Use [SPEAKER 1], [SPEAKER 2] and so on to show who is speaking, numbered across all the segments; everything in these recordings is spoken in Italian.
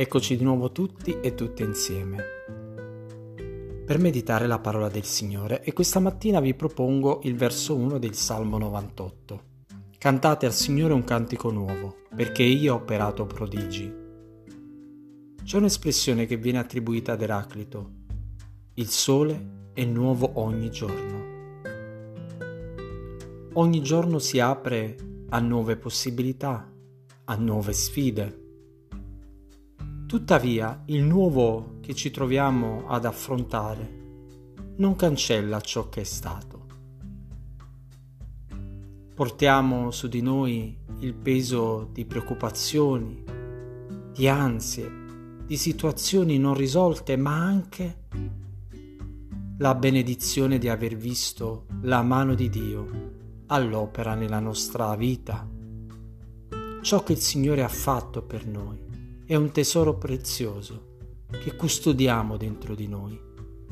[SPEAKER 1] Eccoci di nuovo tutti e tutte insieme per meditare la parola del Signore e questa mattina vi propongo il verso 1 del Salmo 98. Cantate al Signore un cantico nuovo, perché io ho operato prodigi. C'è un'espressione che viene attribuita ad Eraclito. Il sole è nuovo ogni giorno. Ogni giorno si apre a nuove possibilità, a nuove sfide Tuttavia, il nuovo che ci troviamo ad affrontare non cancella ciò che è stato. Portiamo su di noi il peso di preoccupazioni, di ansie, di situazioni non risolte, ma anche la benedizione di aver visto la mano di Dio all'opera nella nostra vita, ciò che il Signore ha fatto per noi è un tesoro prezioso che custodiamo dentro di noi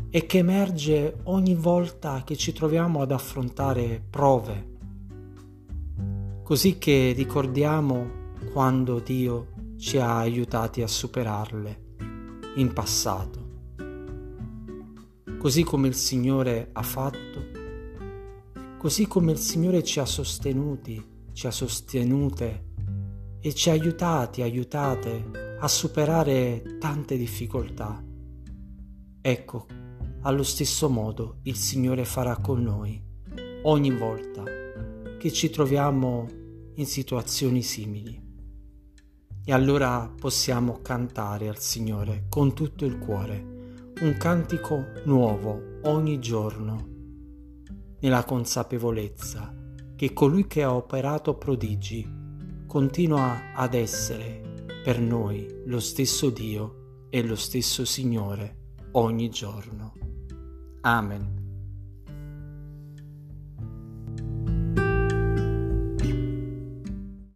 [SPEAKER 1] e che emerge ogni volta che ci troviamo ad affrontare prove, così che ricordiamo quando Dio ci ha aiutati a superarle in passato. Così come il Signore ha fatto, così come il Signore ci ha sostenuti, ci ha sostenute e ci ha aiutati, aiutate a superare tante difficoltà. Ecco, allo stesso modo il Signore farà con noi ogni volta che ci troviamo in situazioni simili. E allora possiamo cantare al Signore con tutto il cuore un cantico nuovo ogni giorno, nella consapevolezza che colui che ha operato prodigi continua ad essere per noi lo stesso Dio e lo stesso Signore ogni giorno. Amen.